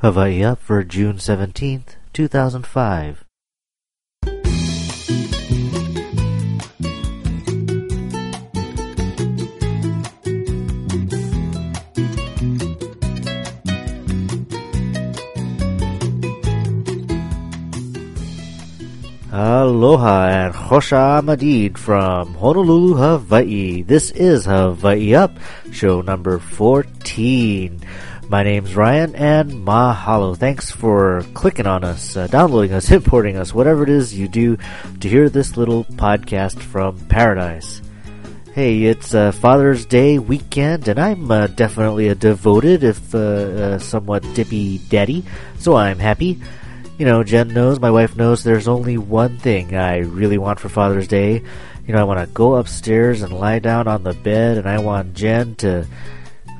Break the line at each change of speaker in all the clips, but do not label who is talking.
Hawaii Up for June 17th, 2005. Aloha and Chosha Madid from Honolulu, Hawaii. This is Hawaii Up, show number 14. My name's Ryan and mahalo. Thanks for clicking on us, uh, downloading us, importing us, whatever it is you do to hear this little podcast from paradise. Hey, it's uh, Father's Day weekend, and I'm uh, definitely a devoted, if uh, uh, somewhat dippy daddy, so I'm happy you know, Jen knows, my wife knows, there's only one thing I really want for Father's Day. You know, I want to go upstairs and lie down on the bed, and I want Jen to,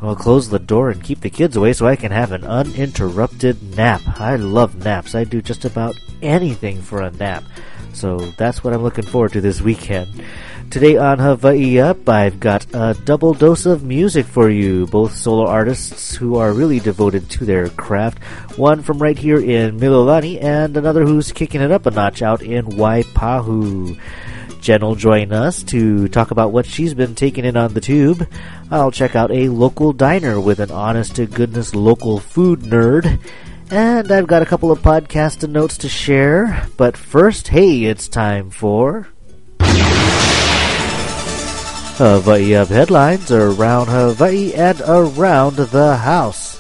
well, close the door and keep the kids away so I can have an uninterrupted nap. I love naps. I do just about anything for a nap. So that's what I'm looking forward to this weekend. Today on Hawaii Up, I've got a double dose of music for you. Both solo artists who are really devoted to their craft. One from right here in Mililani, and another who's kicking it up a notch out in Waipahu. Jen will join us to talk about what she's been taking in on the tube. I'll check out a local diner with an honest to goodness local food nerd. And I've got a couple of podcast notes to share. But first, hey, it's time for. Hawaii Up headlines around Hawaii and around the house.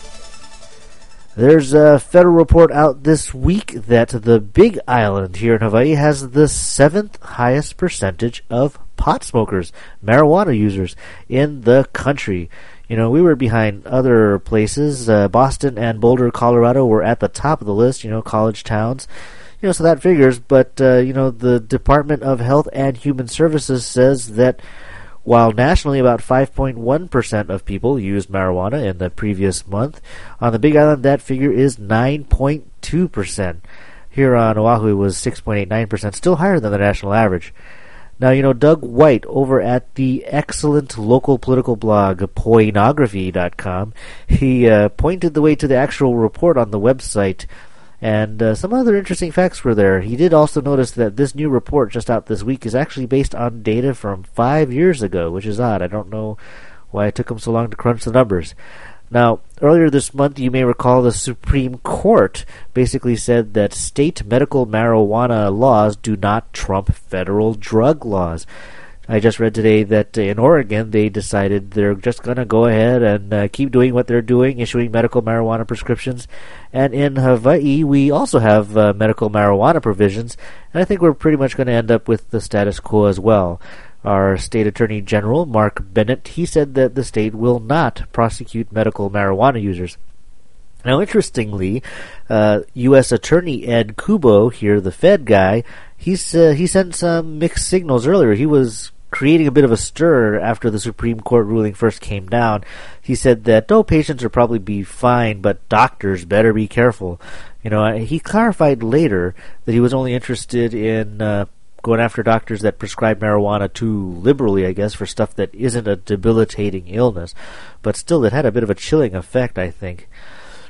There's a federal report out this week that the Big Island here in Hawaii has the seventh highest percentage of pot smokers, marijuana users in the country. You know, we were behind other places. Uh, Boston and Boulder, Colorado were at the top of the list, you know, college towns. You know, so that figures, but, uh, you know, the Department of Health and Human Services says that while nationally, about 5.1% of people used marijuana in the previous month, on the Big Island that figure is 9.2%. Here on Oahu it was 6.89%, still higher than the national average. Now, you know, Doug White over at the excellent local political blog, Poinography.com, he uh, pointed the way to the actual report on the website and uh, some other interesting facts were there. He did also notice that this new report just out this week is actually based on data from five years ago, which is odd. I don't know why it took him so long to crunch the numbers. Now, earlier this month, you may recall the Supreme Court basically said that state medical marijuana laws do not trump federal drug laws. I just read today that in Oregon they decided they're just going to go ahead and uh, keep doing what they're doing, issuing medical marijuana prescriptions. And in Hawaii, we also have uh, medical marijuana provisions, and I think we're pretty much going to end up with the status quo as well. Our state attorney general, Mark Bennett, he said that the state will not prosecute medical marijuana users. Now, interestingly, uh, U.S. Attorney Ed Kubo, here the Fed guy, he's uh, he sent some mixed signals earlier. He was creating a bit of a stir after the Supreme Court ruling first came down. He said that no patients will probably be fine, but doctors better be careful. You know, he clarified later that he was only interested in uh, going after doctors that prescribe marijuana too liberally, I guess, for stuff that isn't a debilitating illness. But still, it had a bit of a chilling effect, I think.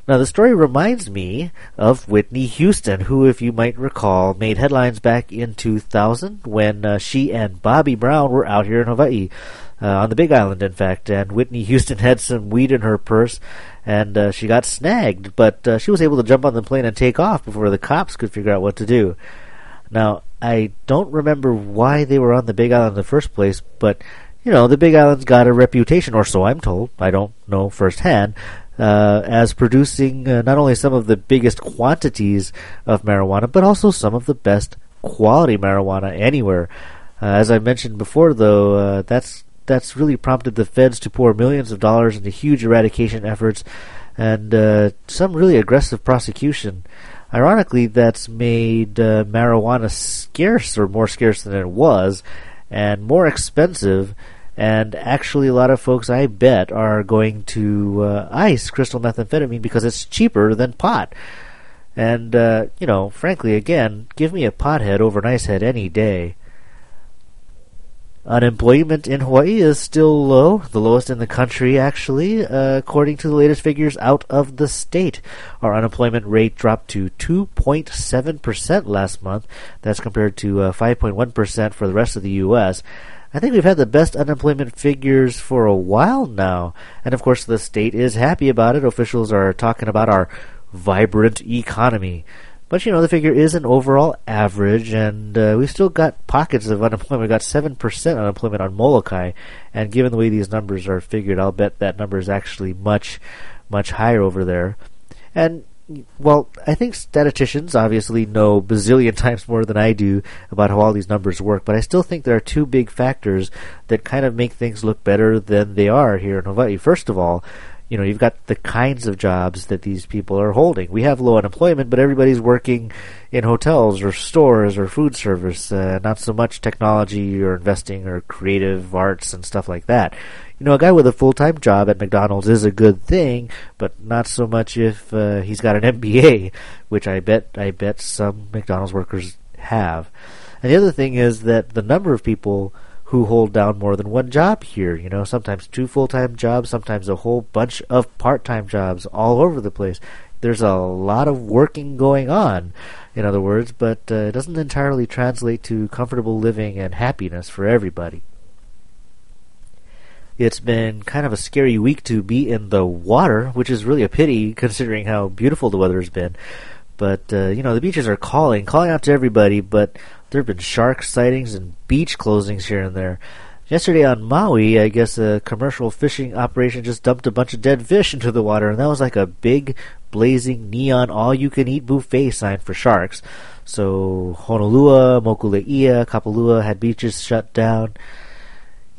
Now, the story reminds me of Whitney Houston, who, if you might recall, made headlines back in 2000 when uh, she and Bobby Brown were out here in Hawaii, uh, on the Big Island, in fact. And Whitney Houston had some weed in her purse, and uh, she got snagged, but uh, she was able to jump on the plane and take off before the cops could figure out what to do. Now, I don't remember why they were on the Big Island in the first place, but you know, the Big Island's got a reputation, or so I'm told. I don't know firsthand, uh, as producing uh, not only some of the biggest quantities of marijuana, but also some of the best quality marijuana anywhere. Uh, as I mentioned before, though, uh, that's that's really prompted the feds to pour millions of dollars into huge eradication efforts and uh, some really aggressive prosecution. Ironically, that's made uh, marijuana scarce, or more scarce than it was, and more expensive and actually, a lot of folks, I bet, are going to uh, ice crystal methamphetamine because it's cheaper than pot. And, uh, you know, frankly, again, give me a pothead over an ice head any day. Unemployment in Hawaii is still low, the lowest in the country, actually, uh, according to the latest figures out of the state. Our unemployment rate dropped to 2.7% last month. That's compared to uh, 5.1% for the rest of the U.S. I think we've had the best unemployment figures for a while now. And of course, the state is happy about it. Officials are talking about our vibrant economy. But you know, the figure is an overall average, and uh, we've still got pockets of unemployment. We've got 7% unemployment on Molokai, and given the way these numbers are figured, I'll bet that number is actually much, much higher over there. And, well, I think statisticians obviously know bazillion times more than I do about how all these numbers work, but I still think there are two big factors that kind of make things look better than they are here in Hawaii. First of all, you know, you've got the kinds of jobs that these people are holding. We have low unemployment, but everybody's working in hotels or stores or food service, uh, not so much technology or investing or creative arts and stuff like that. You know, a guy with a full-time job at McDonald's is a good thing, but not so much if uh, he's got an MBA, which I bet I bet some McDonald's workers have. And the other thing is that the number of people who hold down more than one job here. You know, sometimes two full time jobs, sometimes a whole bunch of part time jobs all over the place. There's a lot of working going on, in other words, but uh, it doesn't entirely translate to comfortable living and happiness for everybody. It's been kind of a scary week to be in the water, which is really a pity considering how beautiful the weather has been. But, uh, you know, the beaches are calling, calling out to everybody, but there have been shark sightings and beach closings here and there. Yesterday on Maui, I guess a commercial fishing operation just dumped a bunch of dead fish into the water, and that was like a big, blazing neon all-you-can-eat buffet sign for sharks. So Honolulu, Mokuleia, Kapalua had beaches shut down.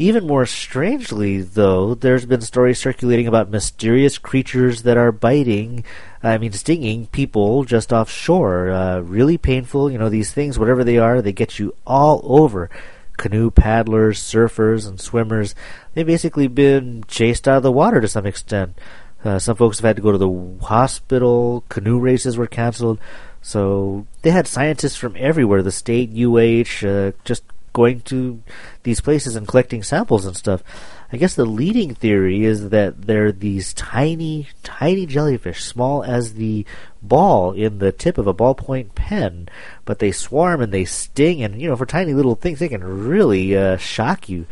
Even more strangely, though, there's been stories circulating about mysterious creatures that are biting, I mean, stinging people just offshore. Uh, really painful. You know, these things, whatever they are, they get you all over. Canoe paddlers, surfers, and swimmers, they've basically been chased out of the water to some extent. Uh, some folks have had to go to the hospital. Canoe races were canceled. So they had scientists from everywhere, the state, UH, uh, just going to these places and collecting samples and stuff. I guess the leading theory is that they're these tiny, tiny jellyfish, small as the ball in the tip of a ballpoint pen, but they swarm and they sting, and you know, for tiny little things, they can really uh, shock you.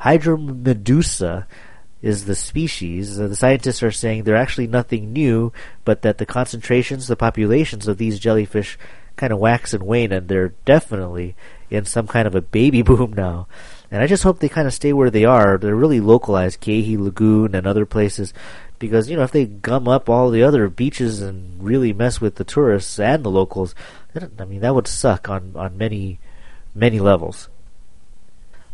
Hydromedusa is the species. Uh, the scientists are saying they're actually nothing new, but that the concentrations, the populations of these jellyfish kind of wax and wane, and they're definitely in some kind of a baby boom now. And I just hope they kind of stay where they are. They're really localized, Keehi Lagoon and other places, because you know if they gum up all the other beaches and really mess with the tourists and the locals, I mean that would suck on on many many levels.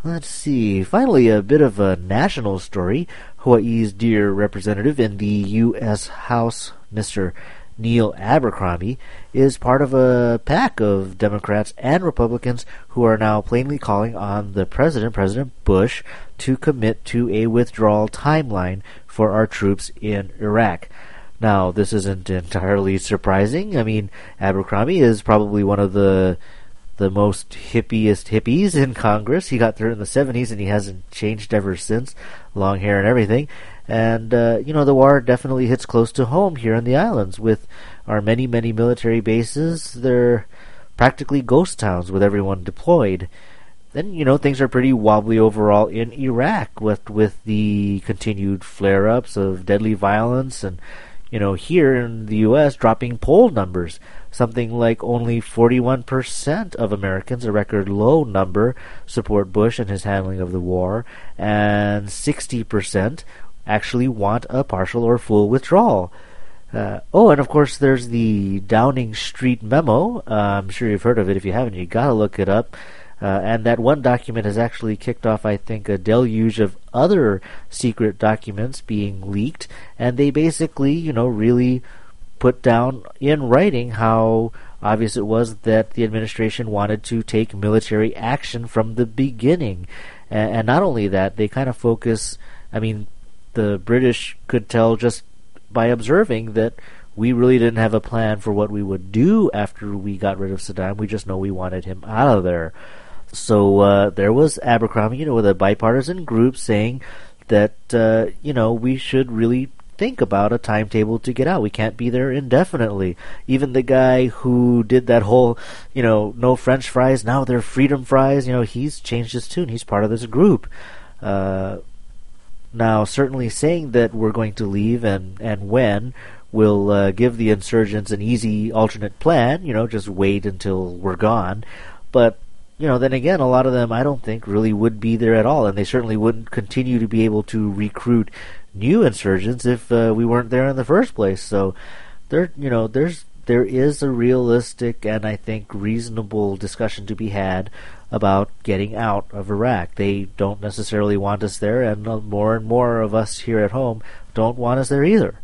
Let's see. Finally, a bit of a national story. Hawaii's dear representative in the U.S. House, Mr. Neil Abercrombie, is part of a pack of Democrats and Republicans who are now plainly calling on the president, President Bush, to commit to a withdrawal timeline for our troops in Iraq. Now, this isn't entirely surprising. I mean, Abercrombie is probably one of the the most hippiest hippies in Congress. He got there in the 70s and he hasn't changed ever since. Long hair and everything. And, uh, you know, the war definitely hits close to home here in the islands with our many, many military bases. They're practically ghost towns with everyone deployed. Then, you know, things are pretty wobbly overall in Iraq with, with the continued flare ups of deadly violence and, you know, here in the U.S., dropping poll numbers. Something like only 41% of Americans, a record low number, support Bush and his handling of the war, and 60% actually want a partial or full withdrawal. Uh, oh, and of course, there's the Downing Street memo. Uh, I'm sure you've heard of it. If you haven't, you gotta look it up. Uh, and that one document has actually kicked off, I think, a deluge of other secret documents being leaked. And they basically, you know, really put down in writing how obvious it was that the administration wanted to take military action from the beginning. And, and not only that, they kind of focus. I mean, the British could tell just by observing that we really didn't have a plan for what we would do after we got rid of Saddam. We just know we wanted him out of there. So uh, there was Abercrombie, you know, with a bipartisan group saying that uh, you know we should really think about a timetable to get out. We can't be there indefinitely. Even the guy who did that whole, you know, no French fries, now they're freedom fries, you know, he's changed his tune. He's part of this group. Uh, now, certainly saying that we're going to leave and, and when will uh, give the insurgents an easy alternate plan, you know, just wait until we're gone. But you know, then again, a lot of them I don't think really would be there at all, and they certainly wouldn't continue to be able to recruit new insurgents if uh, we weren't there in the first place. So there, you know, there's there is a realistic and I think reasonable discussion to be had about getting out of Iraq. They don't necessarily want us there, and more and more of us here at home don't want us there either.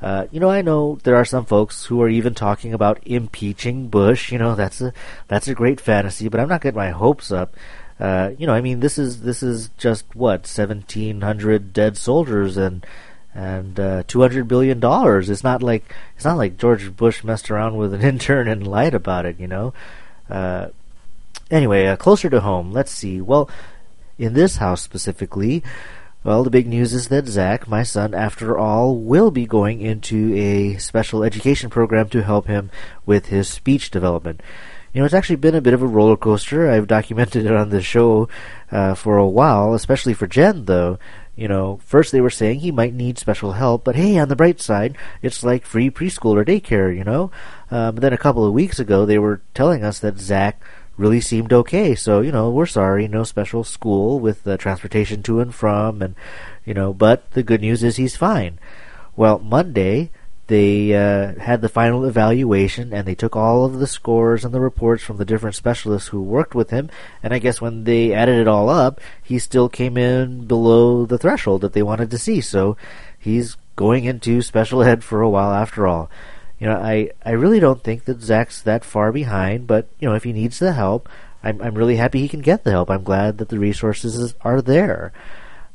Uh, you know, I know there are some folks who are even talking about impeaching Bush. You know, that's a that's a great fantasy, but I'm not getting my hopes up. Uh, you know, I mean, this is this is just what 1,700 dead soldiers and and uh, 200 billion dollars. It's not like it's not like George Bush messed around with an intern and lied about it. You know. Uh, anyway, uh, closer to home. Let's see. Well, in this house specifically, well, the big news is that Zach, my son, after all, will be going into a special education program to help him with his speech development. You know, it's actually been a bit of a roller coaster. I've documented it on the show uh, for a while, especially for Jen, though. You know, first they were saying he might need special help, but hey, on the bright side, it's like free preschool or daycare, you know? Um, then a couple of weeks ago, they were telling us that Zach really seemed okay. So, you know, we're sorry, no special school with the transportation to and from, and, you know, but the good news is he's fine. Well, Monday, they uh, had the final evaluation and they took all of the scores and the reports from the different specialists who worked with him and i guess when they added it all up he still came in below the threshold that they wanted to see so he's going into special ed for a while after all you know, I, I really don't think that Zach's that far behind, but, you know, if he needs the help, I'm, I'm really happy he can get the help. I'm glad that the resources are there.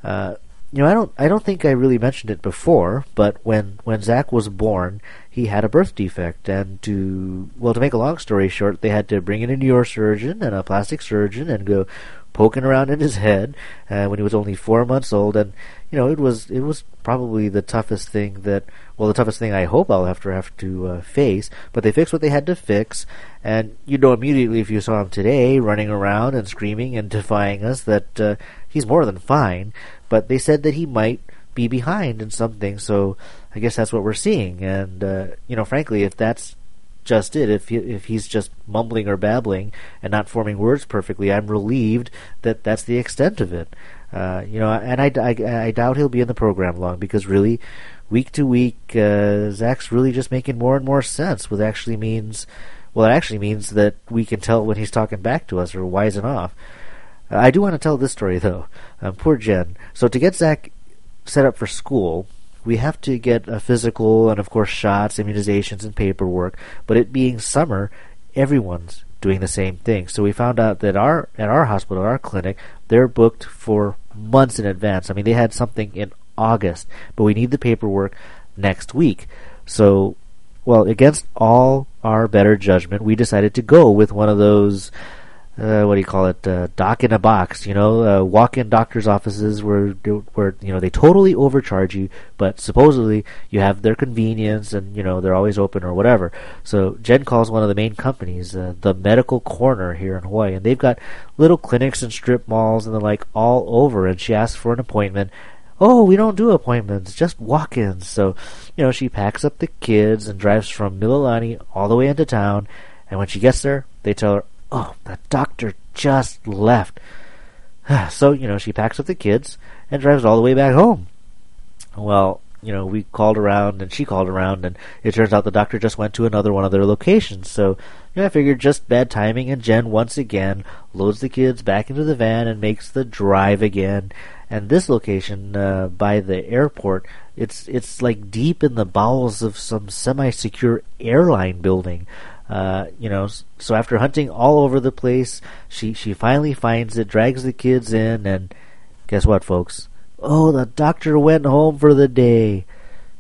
Uh, you know, I don't, I don't think I really mentioned it before, but when, when Zach was born, he had a birth defect, and to, well, to make a long story short, they had to bring in a neurosurgeon and a plastic surgeon and go poking around in his head uh, when he was only four months old, and you know it was it was probably the toughest thing that well the toughest thing I hope I'll have to have to uh, face. But they fixed what they had to fix, and you know immediately if you saw him today running around and screaming and defying us that uh, he's more than fine. But they said that he might be behind in something, so I guess that's what we're seeing. And uh, you know, frankly, if that's just it. If he, if he's just mumbling or babbling and not forming words perfectly, I'm relieved that that's the extent of it. Uh, you know, and I, I, I, doubt he'll be in the program long because really, week to week, uh, Zach's really just making more and more sense. What actually means, well, it actually means that we can tell when he's talking back to us or wising off. I do want to tell this story though. Um, poor Jen. So to get Zach set up for school, we have to get a physical and of course shots, immunizations, and paperwork. But it being summer, everyone's doing the same thing. So we found out that our at our hospital, our clinic, they're booked for months in advance. I mean, they had something in August, but we need the paperwork next week. So, well, against all our better judgment, we decided to go with one of those uh, what do you call it? Uh, doc in a box. You know, uh, walk-in doctors' offices where where you know they totally overcharge you, but supposedly you have their convenience and you know they're always open or whatever. So Jen calls one of the main companies, uh, the Medical Corner here in Hawaii, and they've got little clinics and strip malls and the like all over. And she asks for an appointment. Oh, we don't do appointments, just walk-ins. So, you know, she packs up the kids and drives from Mililani all the way into town. And when she gets there, they tell her, Oh, the doctor just left. so, you know, she packs up the kids and drives all the way back home. Well, you know, we called around and she called around and it turns out the doctor just went to another one of their locations. So, you know, I figured just bad timing and Jen once again loads the kids back into the van and makes the drive again. And this location uh, by the airport, it's it's like deep in the bowels of some semi-secure airline building. Uh, you know, so after hunting all over the place, she she finally finds it, drags the kids in, and guess what, folks? Oh, the doctor went home for the day.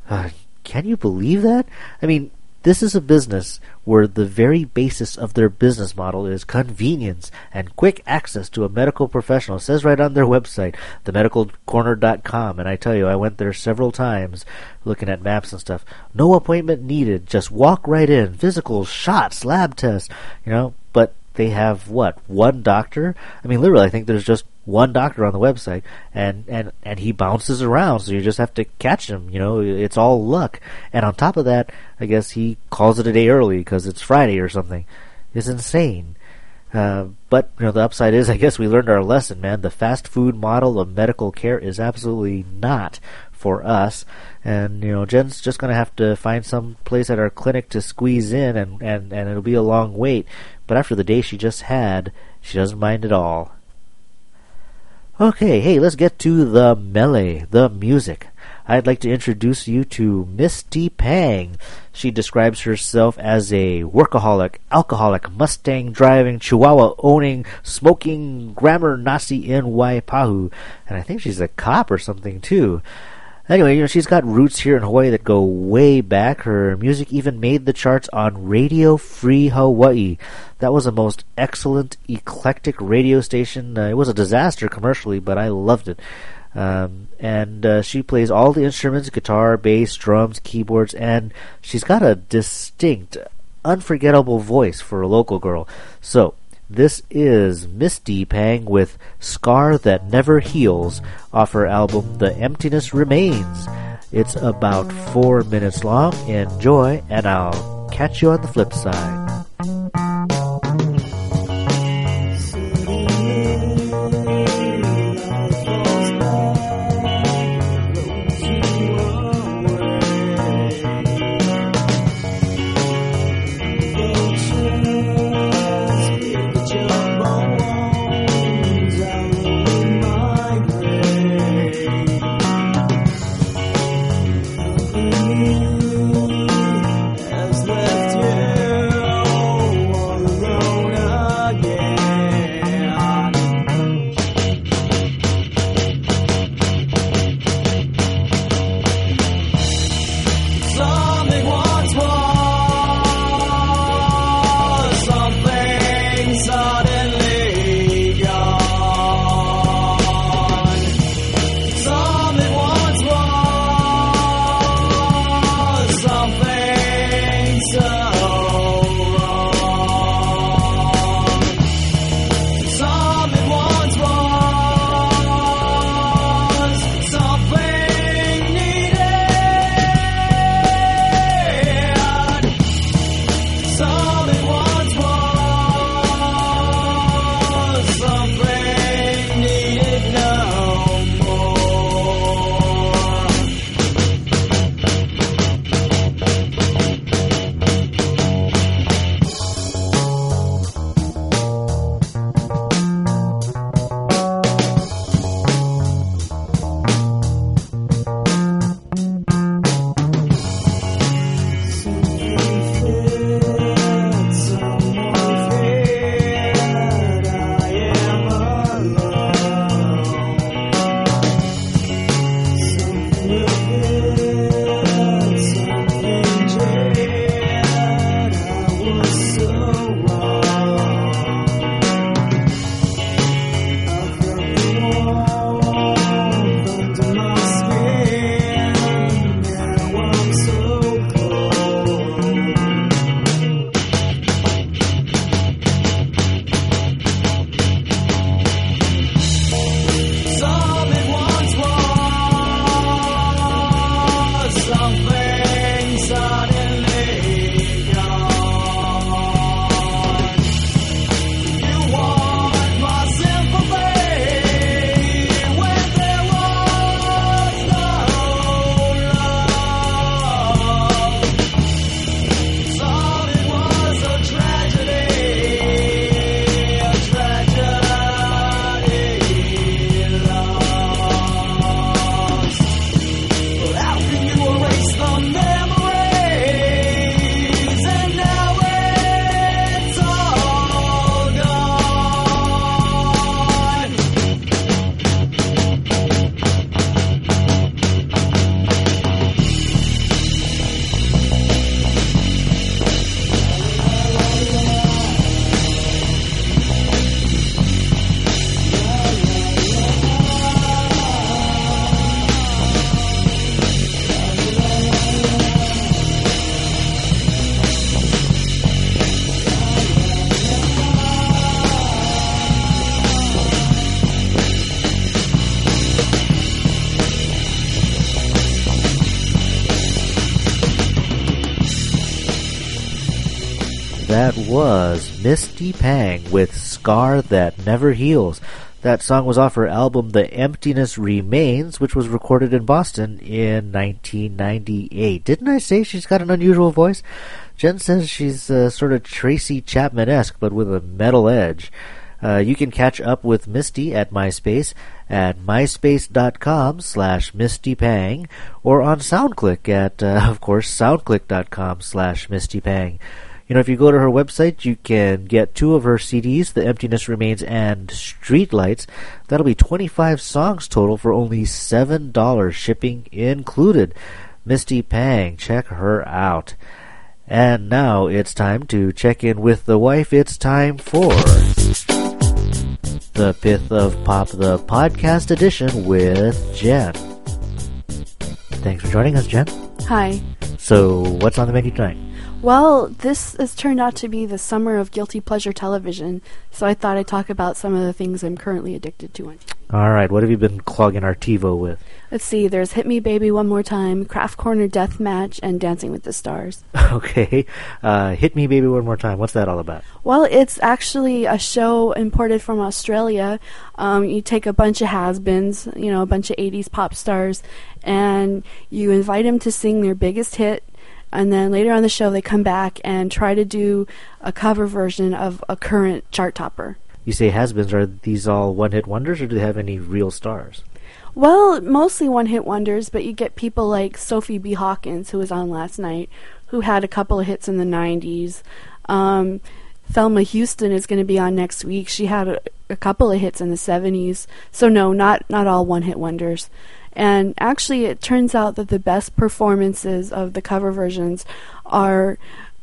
Uh, can you believe that? I mean, This is a business where the very basis of their business model is convenience and quick access to a medical professional. It says right on their website, themedicalcorner.com, and I tell you, I went there several times looking at maps and stuff. No appointment needed. Just walk right in. Physicals, shots, lab tests, you know, but they have what? One doctor? I mean, literally, I think there's just one doctor on the website, and and and he bounces around, so you just have to catch him. You know, it's all luck. And on top of that, I guess he calls it a day early because it's Friday or something. It's insane. Uh, but you know, the upside is, I guess we learned our lesson, man. The fast food model of medical care is absolutely not for us. And you know, Jen's just gonna have to find some place at our clinic to squeeze in, and and and it'll be a long wait. But after the day she just had, she doesn't mind at all. Okay, hey, let's get to the mele, the music. I'd like to introduce you to Misty Pang. She describes herself as a workaholic, alcoholic, Mustang driving, Chihuahua owning, smoking, grammar Nazi in Waipahu. And I think she's a cop or something too. Anyway, you know, she's got roots here in Hawaii that go way back. Her music even made the charts on Radio Free Hawaii. That was a most excellent, eclectic radio station. Uh, it was a disaster commercially, but I loved it. Um, and uh, she plays all the instruments guitar, bass, drums, keyboards, and she's got a distinct, unforgettable voice for a local girl. So, this is Misty Pang with Scar That Never Heals off her album The Emptiness Remains. It's about four minutes long. Enjoy, and I'll catch you on the flip side. Was Misty Pang with Scar That Never Heals. That song was off her album The Emptiness Remains, which was recorded in Boston in 1998. Didn't I say she's got an unusual voice? Jen says she's uh, sort of Tracy Chapman-esque, but with a metal edge. Uh, you can catch up with Misty at MySpace at myspace.com slash mistypang or on SoundClick at, uh, of course, soundclick.com slash mistypang. You know, if you go to her website, you can get two of her CDs, The Emptiness Remains and Streetlights. That'll be 25 songs total for only $7, shipping included. Misty Pang, check her out. And now it's time to check in with the wife. It's time for the Pith of Pop, the podcast edition with Jen. Thanks for joining us, Jen.
Hi.
So, what's on the menu tonight?
Well, this has turned out to be the summer of guilty pleasure television, so I thought I'd talk about some of the things I'm currently addicted to. on TV.
All right, what have you been clogging our TiVo with?
Let's see, there's Hit Me Baby One More Time, Craft Corner Death Match, and Dancing with the Stars.
okay, uh, Hit Me Baby One More Time. What's that all about?
Well, it's actually a show imported from Australia. Um, you take a bunch of has-beens, you know, a bunch of 80s pop stars, and you invite them to sing their biggest hit and then later on the show they come back and try to do a cover version of a current chart topper.
You say has-beens. Are these all one-hit wonders, or do they have any real stars?
Well, mostly one-hit wonders, but you get people like Sophie B. Hawkins, who was on last night, who had a couple of hits in the '90s. Um, Thelma Houston is going to be on next week. She had a, a couple of hits in the '70s. So no, not not all one-hit wonders. And actually, it turns out that the best performances of the cover versions are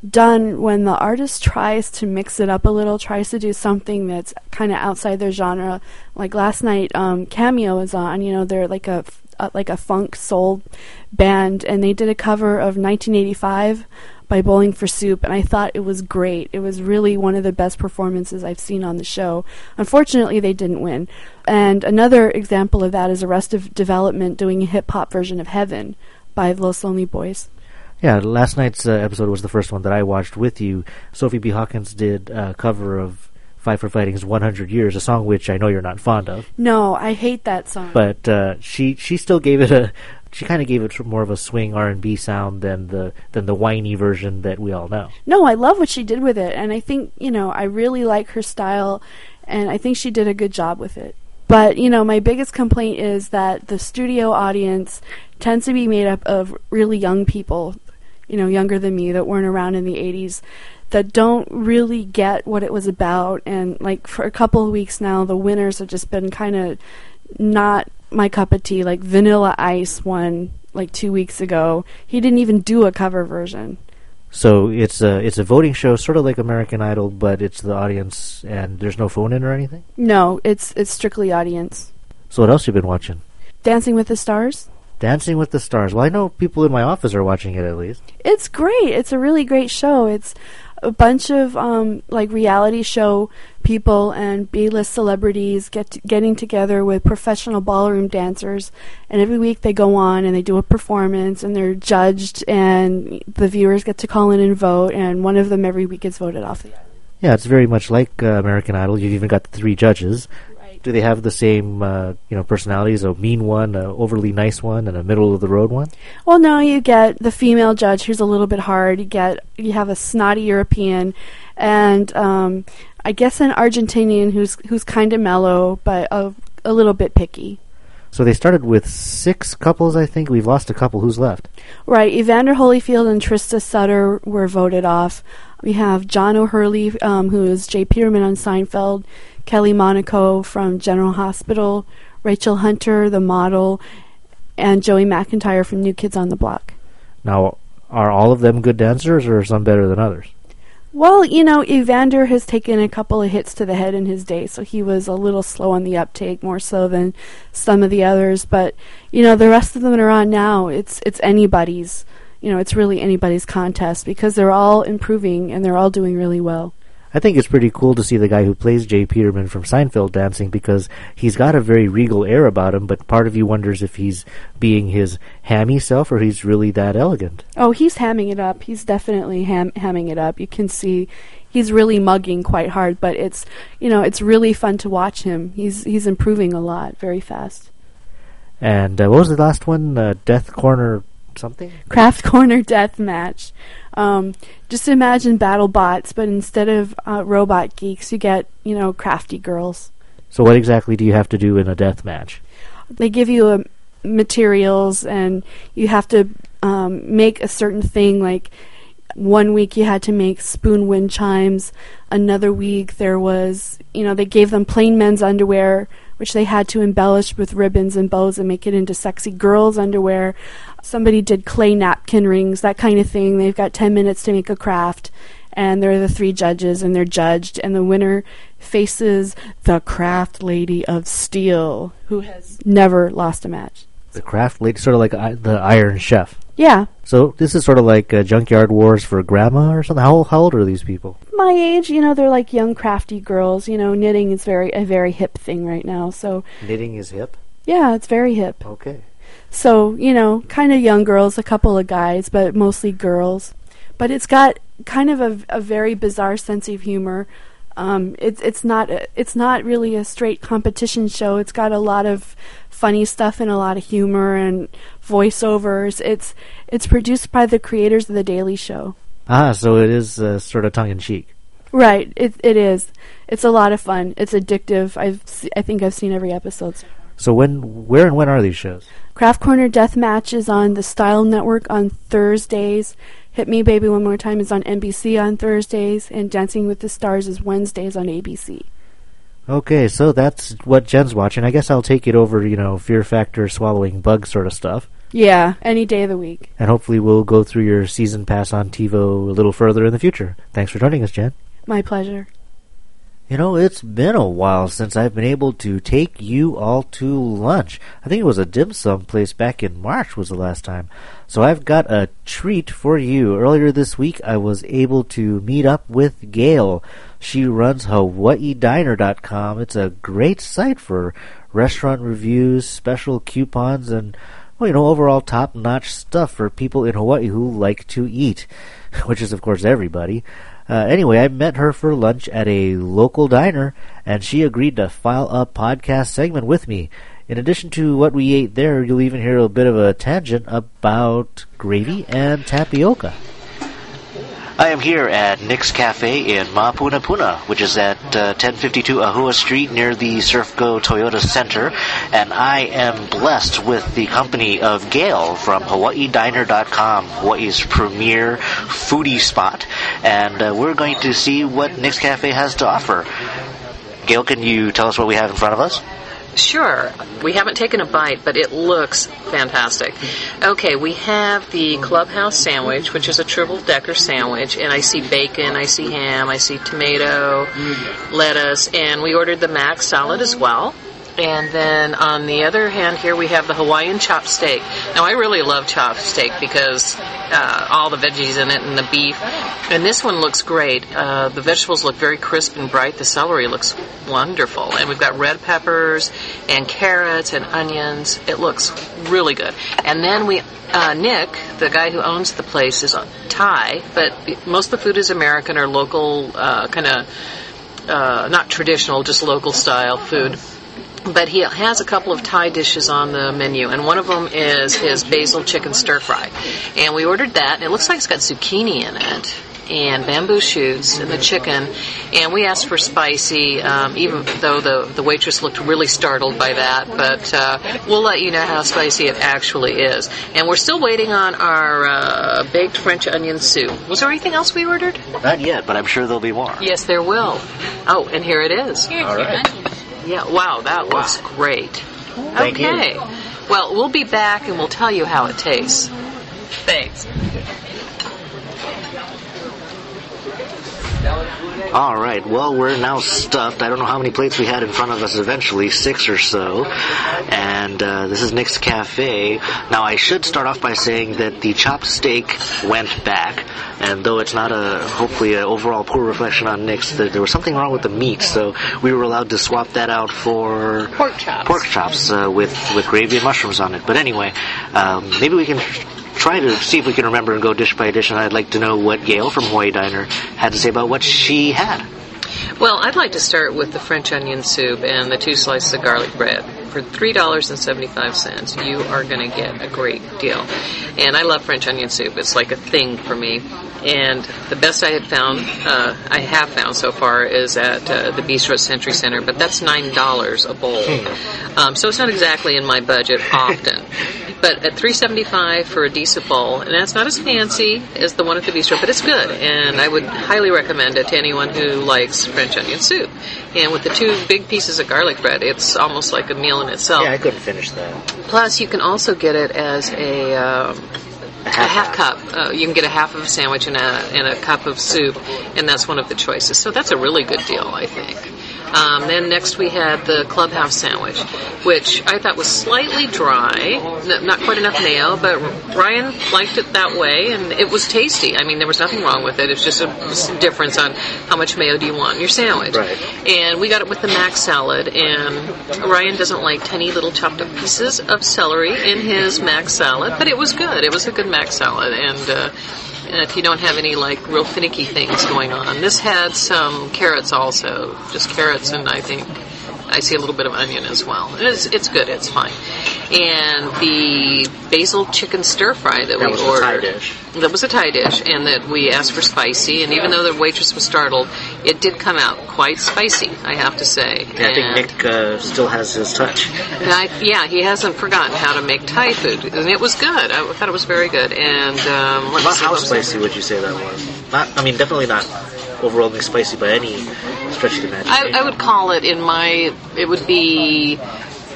done when the artist tries to mix it up a little, tries to do something that's kind of outside their genre. Like last night, um, Cameo was on. You know, they're like a, a like a funk soul band, and they did a cover of 1985 by Bowling for Soup, and I thought it was great. It was really one of the best performances I've seen on the show. Unfortunately, they didn't win. And another example of that is Arrested Development doing a hip hop version of Heaven by Los Lonely Boys.
Yeah, last night's uh, episode was the first one that I watched with you. Sophie B. Hawkins did a cover of Five for Fighting's 100 Years, a song which I know you're not fond of.
No, I hate that song.
But uh, she she still gave it a she kind of gave it more of a swing R and B sound than the than the whiny version that we all know.
No, I love what she did with it, and I think you know I really like her style, and I think she did a good job with it. But you know, my biggest complaint is that the studio audience tends to be made up of really young people, you know, younger than me that weren't around in the '80s, that don't really get what it was about. And like for a couple of weeks now, the winners have just been kind of not my cup of tea. Like Vanilla Ice won like two weeks ago. He didn't even do a cover version.
So it's a it's a voting show, sort of like American Idol, but it's the audience, and there's no phone in or anything.
No, it's it's strictly audience.
So what else you been watching?
Dancing with the Stars.
Dancing with the Stars. Well, I know people in my office are watching it at least.
It's great. It's a really great show. It's a bunch of um, like reality show people and B-list celebrities get to, getting together with professional ballroom dancers, and every week they go on and they do a performance, and they're judged, and the viewers get to call in and vote, and one of them every week gets voted off the
Yeah, it's very much like uh, American Idol. You've even got the three judges. Do they have the same, uh, you know, personalities? A mean one, a overly nice one, and a middle of the road one.
Well, no, you get the female judge who's a little bit hard. You get you have a snotty European, and um, I guess an Argentinian who's who's kind of mellow but a, a little bit picky.
So they started with six couples, I think. We've lost a couple. Who's left?
Right, Evander Holyfield and Trista Sutter were voted off. We have John O'Hurley, um, who is J. Peterman on Seinfeld, Kelly Monaco from General Hospital, Rachel Hunter, the model, and Joey McIntyre from New Kids on the Block.
Now, are all of them good dancers, or are some better than others?
Well, you know, Evander has taken a couple of hits to the head in his day, so he was a little slow on the uptake, more so than some of the others. But you know, the rest of them are on now, it's it's anybody's. You know, it's really anybody's contest because they're all improving and they're all doing really well.
I think it's pretty cool to see the guy who plays J. Peterman from Seinfeld dancing because he's got a very regal air about him, but part of you wonders if he's being his hammy self or he's really that elegant.
Oh, he's hamming it up. He's definitely ham- hamming it up. You can see he's really mugging quite hard, but it's you know it's really fun to watch him. He's he's improving a lot, very fast.
And uh, what was the last one? Uh, Death Corner something?
Craft Corner Death Match. Um, just imagine battle bots, but instead of uh, robot geeks, you get you know crafty girls.
So what exactly do you have to do in a death match?
They give you um, materials, and you have to um, make a certain thing. Like one week, you had to make spoon wind chimes. Another week, there was you know they gave them plain men's underwear which they had to embellish with ribbons and bows and make it into sexy girls' underwear. Somebody did clay napkin rings, that kind of thing. They've got 10 minutes to make a craft, and there are the three judges, and they're judged, and the winner faces the craft lady of steel, who has never lost a match.
The craft lady, sort of like I- the Iron Chef.
Yeah,
So this is sort of like uh, Junkyard Wars for grandma or something. How, how old are these people?
my age, you know, they're like young crafty girls. You know, knitting is very a very hip thing right now. So
Knitting is hip.
yeah, it's very hip.
Okay.
So, you know, kind of young girls, a couple of guys, but mostly girls. But it's got kind of a, a very bizarre sense of humor. Um, it's it's not a, it's not really a straight competition show. It's got a lot of funny stuff and a lot of humor and voiceovers. It's it's produced by the creators of the Daily Show.
Ah, so it is uh, sort of tongue in cheek.
Right, it it is. It's a lot of fun. It's addictive. I've se- I think I've seen every episode.
So when, where, and when are these shows?
Craft Corner Death Match is on the Style Network on Thursdays. Hit Me Baby One More Time is on NBC on Thursdays, and Dancing with the Stars is Wednesdays on ABC.
Okay, so that's what Jen's watching. I guess I'll take it over, you know, Fear Factor, swallowing bugs sort of stuff.
Yeah, any day of the week.
And hopefully we'll go through your season pass on TiVo a little further in the future. Thanks for joining us, Jen.
My pleasure.
You know, it's been a while since I've been able to take you all to lunch. I think it was a dim sum place back in March was the last time. So I've got a treat for you. Earlier this week, I was able to meet up with Gail. She runs HawaiiDiner.com. It's a great site for restaurant reviews, special coupons, and well, you know, overall top-notch stuff for people in Hawaii who like to eat, which is of course everybody. Uh, anyway, I met her for lunch at a local diner, and she agreed to file a podcast segment with me. In addition to what we ate there, you'll even hear a bit of a tangent about gravy and tapioca. I am here at Nick's Cafe in Mapunapuna, which is at uh, 1052 Ahua Street near the Servco Toyota Center, and I am blessed with the company of Gail from HawaiiDiner.com, Hawaii's premier foodie spot, and uh, we're going to see what Nick's Cafe has to offer. Gail, can you tell us what we have in front of us?
Sure. We haven't taken a bite, but it looks fantastic. Okay, we have the clubhouse sandwich, which is a triple decker sandwich, and I see bacon, I see ham, I see tomato, lettuce, and we ordered the mac salad as well. And then on the other hand, here we have the Hawaiian chopped steak. Now, I really love chopped steak because uh, all the veggies in it and the beef. And this one looks great. Uh, the vegetables look very crisp and bright. The celery looks wonderful. And we've got red peppers and carrots and onions. It looks really good. And then we, uh, Nick, the guy who owns the place, is Thai, but most of the food is American or local, uh, kind of uh, not traditional, just local style food but he has a couple of Thai dishes on the menu, and one of them is his basil chicken stir fry. And we ordered that, and it looks like it's got zucchini in it. And bamboo shoots and the chicken, and we asked for spicy. Um, even though the the waitress looked really startled by that, but uh, we'll let you know how spicy it actually is. And we're still waiting on our uh, baked French onion soup. Was there anything else we ordered?
Not yet, but I'm sure there'll be more.
Yes, there will. Oh, and here it is.
All right.
Yeah, wow, that looks great.
Thank you.
okay. Well, we'll be back and we'll tell you how it tastes. Thanks.
All right. Well, we're now stuffed. I don't know how many plates we had in front of us eventually, six or so. And uh, this is Nick's Cafe. Now, I should start off by saying that the chopped steak went back. And though it's not a, hopefully, an overall poor reflection on Nick's, that there was something wrong with the meat. So we were allowed to swap that out for
Pork chops.
pork chops uh, with, with gravy and mushrooms on it. But anyway, um, maybe we can try to see if we can remember and go dish by dish. And I'd like to know what Gail from Hawaii Diner had to say about what she had.
Well, I'd like to start with the French onion soup and the two slices of garlic bread. For $3.75, you are going to get a great deal. And I love French onion soup. It's like a thing for me. And the best I had found, uh, I have found so far, is at uh, the Bistro Century Center, but that's $9 a bowl. Um, so it's not exactly in my budget often. But at three seventy five for a decent bowl, and that's not as fancy as the one at the bistro, but it's good, and I would highly recommend it to anyone who likes French onion soup. And with the two big pieces of garlic bread, it's almost like a meal in itself.
Yeah, I couldn't finish that.
Plus, you can also get it as a. Um, a half cup. Uh, you can get a half of a sandwich and a, and a cup of soup, and that's one of the choices. So that's a really good deal, I think. Um, then next we had the clubhouse sandwich, which I thought was slightly dry, n- not quite enough mayo, but Ryan liked it that way, and it was tasty. I mean, there was nothing wrong with it. It's just a difference on how much mayo do you want in your sandwich.
Right.
And we got it with the mac salad, and Ryan doesn't like tiny little chopped up pieces of celery in his mac salad, but it was good. It was a good mac salad, and. Uh, if you don't have any like real finicky things going on. This had some carrots also, just carrots and I think I see a little bit of onion as well. It's it's good. It's fine. And the basil chicken stir fry that,
That
we ordered.
Thai dish.
That was a Thai dish, and that we asked for spicy. And even though the waitress was startled, it did come out quite spicy. I have to say.
Yeah, I think Nick uh, still has his touch.
I, yeah, he hasn't forgotten how to make Thai food, and it was good. I thought it was very good. And um, let's
About
see,
how
what was it?
spicy would you say that was? Not, I mean, definitely not overwhelmingly spicy by any stretch of the imagination.
I, I would call it in my. It would be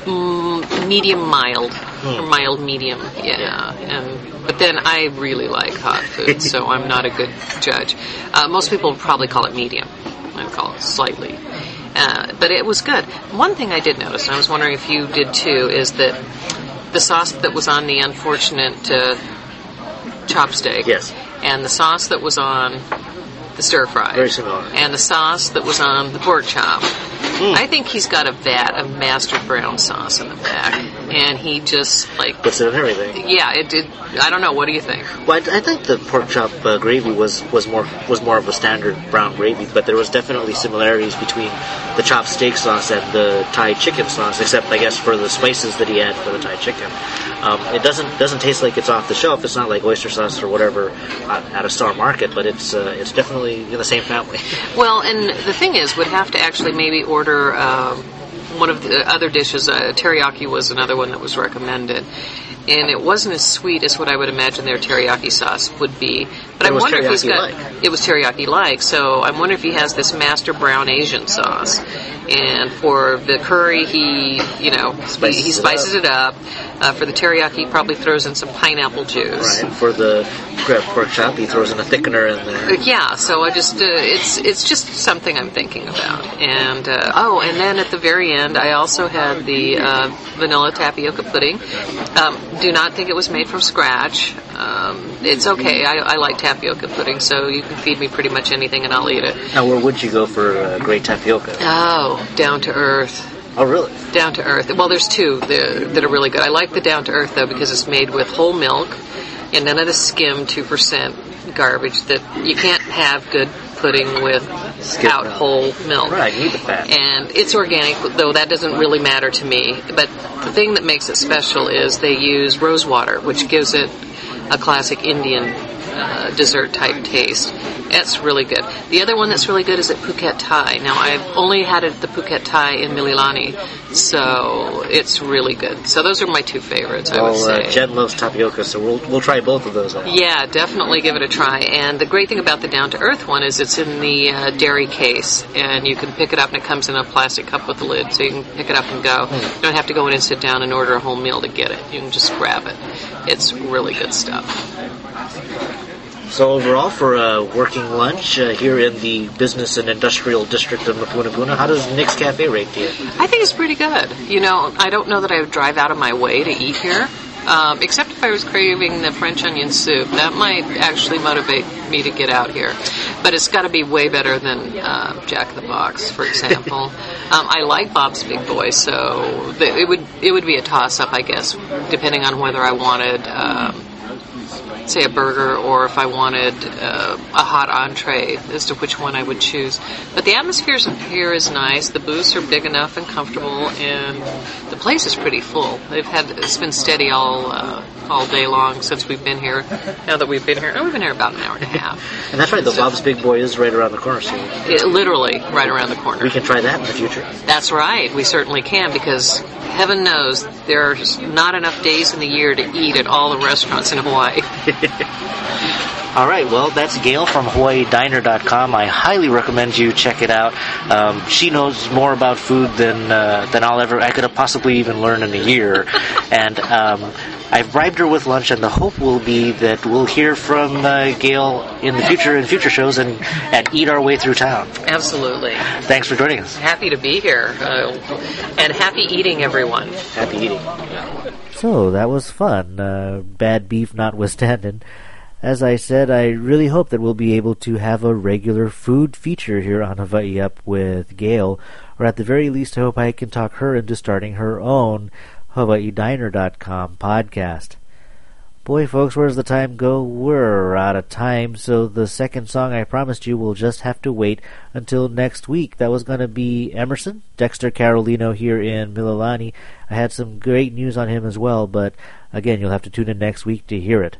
mm, medium mild or mild medium. Yeah, and but then I really like hot food, so I'm not a good judge. Uh, most people would probably call it medium. I'd call it slightly. Uh, but it was good. One thing I did notice, and I was wondering if you did too, is that the sauce that was on the unfortunate uh, chopped steak,
Yes.
and the sauce that was on the stir fry,
Very similar.
and the sauce that was on the pork chop.
Hmm.
I think he's got a vat of master brown sauce in the back, and he just like,
Puts it in everything.
yeah, it did. I don't know. What do you think?
Well, I, I think the pork chop uh, gravy was, was more was more of a standard brown gravy, but there was definitely similarities between the chopped steak sauce and the Thai chicken sauce, except I guess for the spices that he had for the Thai chicken. Um, it doesn't doesn't taste like it's off the shelf. It's not like oyster sauce or whatever at, at a star market, but it's uh, it's definitely in the same family.
Well, and the thing is, we'd have to actually maybe order um, one of the other dishes. Uh, teriyaki was another one that was recommended. And it wasn't as sweet as what I would imagine their teriyaki sauce would be. But
It
I wonder if he's got
teriyaki-like.
it was teriyaki like. So I wonder if he has this master brown Asian sauce. And for the curry, he you know he,
Spices
he
it
spices it up. Uh, for the teriyaki, he probably throws in some pineapple juice.
right. For the crab pork chop, he throws in a thickener in there.
Yeah, so I just uh, it's it's just something I'm thinking about. And uh, oh, and then at the very end, I also had the uh, vanilla tapioca pudding. Um, do not think it was made from scratch. Um, it's okay. I, I like tapioca pudding, so you can feed me pretty much anything, and I'll eat it.
Now, where would you go for uh, great tapioca?
Oh, down to earth.
Oh, really?
Down to earth. Well, there's two that, that are really good. I like the down to earth though because it's made with whole milk and none of the skim two percent garbage that you can't have good pudding with out
milk.
whole milk.
Right, need the fat.
And it's organic, though that doesn't really matter to me. But the thing that makes it special is they use rose water, which gives it a classic Indian uh, dessert type taste. It's really good. The other one that's really good is at Phuket Thai. Now I've only had it at the Phuket Thai in Mililani, so it's really good. So those are my two favorites. I would say.
uh, Jen loves tapioca, so we'll we'll try both of those. out.
Yeah, definitely give it a try. And the great thing about the Down to Earth one is it's in the uh, dairy case, and you can pick it up, and it comes in a plastic cup with a lid, so you can pick it up and go. You don't have to go in and sit down and order a whole meal to get it. You can just grab it. It's really good stuff.
So overall, for a working lunch uh, here in the business and industrial district of Mapunapuna, how does Nick's Cafe rate to you?
I think it's pretty good. You know, I don't know that I would drive out of my way to eat here. Um, except if I was craving the French onion soup, that might actually motivate me to get out here. But it's got to be way better than uh, Jack in the Box, for example. um, I like Bob's Big Boy, so th- it would it would be a toss up, I guess, depending on whether I wanted. Um, say a burger or if I wanted uh, a hot entree as to which one I would choose. But the atmosphere here is nice. The booths are big enough and comfortable, and the place is pretty full. They've had it's been steady all uh, all day long since we've been here. Now that we've been here, oh, we've been here about an hour and a half.
and that's right. The so, Bob's Big Boy is right around the corner, so
it, literally right around the corner.
We can try that in the future.
That's right. We certainly can because heaven knows there there's not enough days in the year to eat at all the restaurants in Hawaii.
All right, well, that's Gail from HawaiiDiner.com. I highly recommend you check it out. Um, she knows more about food than uh, than I'll ever I could have possibly even learn in a year, and um, I've bribed her with lunch, and the hope will be that we'll hear from uh, Gail in the future in future shows and and eat our way through town.
Absolutely.
Thanks for joining us.
Happy to be here, uh, and happy eating, everyone.
Happy eating. So that was fun. Uh, bad beef notwithstanding. As I said, I really hope that we'll be able to have a regular food feature here on Hawaii Up with Gail, or at the very least, I hope I can talk her into starting her own HawaiiDiner.com podcast. Boy, folks, where's the time go? We're out of time, so the second song I promised you will just have to wait until next week. That was going to be Emerson, Dexter Carolino here in Mililani. I had some great news on him as well, but again, you'll have to tune in next week to hear it.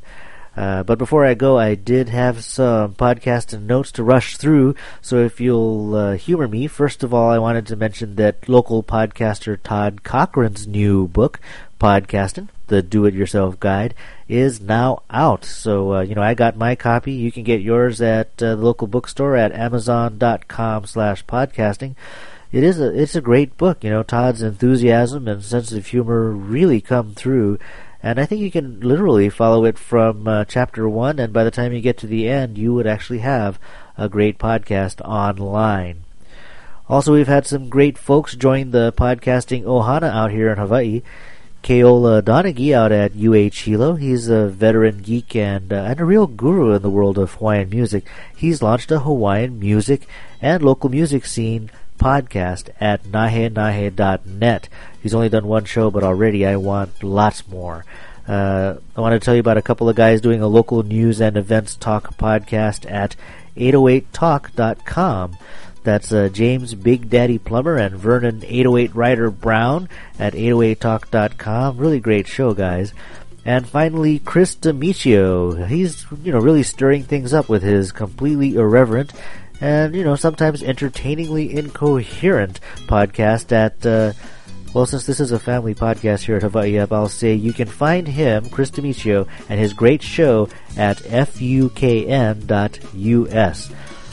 Uh, but before I go, I did have some podcast and notes to rush through. So if you'll uh, humor me, first of all, I wanted to mention that local podcaster Todd Cochrane's new book, Podcasting, the Do-It-Yourself Guide, is now out. So uh, you know, I got my copy. You can get yours at uh, the local bookstore at Amazon.com/slash/podcasting. It is a it's a great book. You know, Todd's enthusiasm and sense of humor really come through and I think you can literally follow it from uh, chapter one, and by the time you get to the end, you would actually have a great podcast online. Also, we've had some great folks join the podcasting ohana out here in Hawaii. Keola Donaghy out at UH Hilo. He's a veteran geek and, uh, and a real guru in the world of Hawaiian music. He's launched a Hawaiian music and local music scene podcast at nahenahe.net. He's only done one show, but already I want lots more. Uh, I want to tell you about a couple of guys doing a local news and events talk podcast at 808talk.com. That's uh, James Big Daddy Plummer and Vernon 808 Rider Brown at 808talk.com. Really great show, guys. And finally, Chris D'Amicio. He's, you know, really stirring things up with his completely irreverent and, you know, sometimes entertainingly incoherent podcast at, uh, well, since this is a family podcast here at Hawaii Up, I'll say you can find him, Chris D'Amicio, and his great show at fukn.us.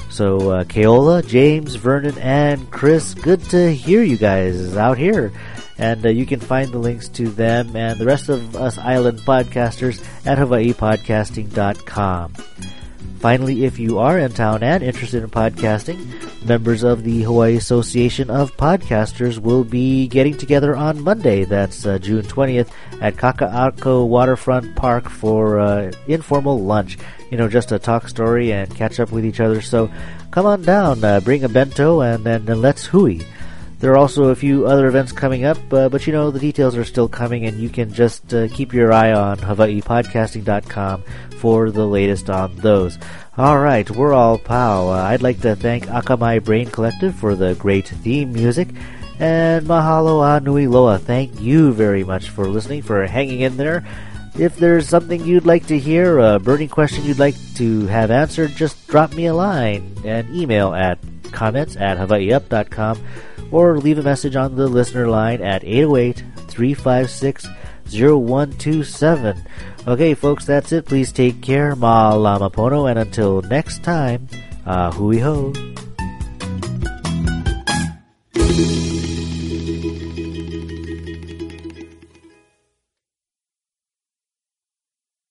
So, uh, James, Vernon, and Chris, good to hear you guys out here. And uh, you can find the links to them and the rest of us island podcasters at hawaiipodcasting.com. Finally, if you are in town and interested in podcasting, members of the Hawaii Association of Podcasters will be getting together on Monday. That's uh, June 20th at Kaka'ako Waterfront Park for uh, informal lunch. You know, just a talk story and catch up with each other. So come on down, uh, bring a bento, and then let's hui. There are also a few other events coming up, uh, but you know, the details are still coming, and you can just uh, keep your eye on HawaiiPodcasting.com for the latest on those. Alright, we're all pau. Uh, I'd like to thank Akamai Brain Collective for the great theme music, and Mahalo Anui Loa. Thank you very much for listening, for hanging in there. If there's something you'd like to hear, a burning question you'd like to have answered, just drop me a line and email at comments at hawaiiup.com or leave a message on the listener line at 808 356 0127. Okay, folks, that's it. Please take care. Ma lama pono, and until next time, uh, hui ho.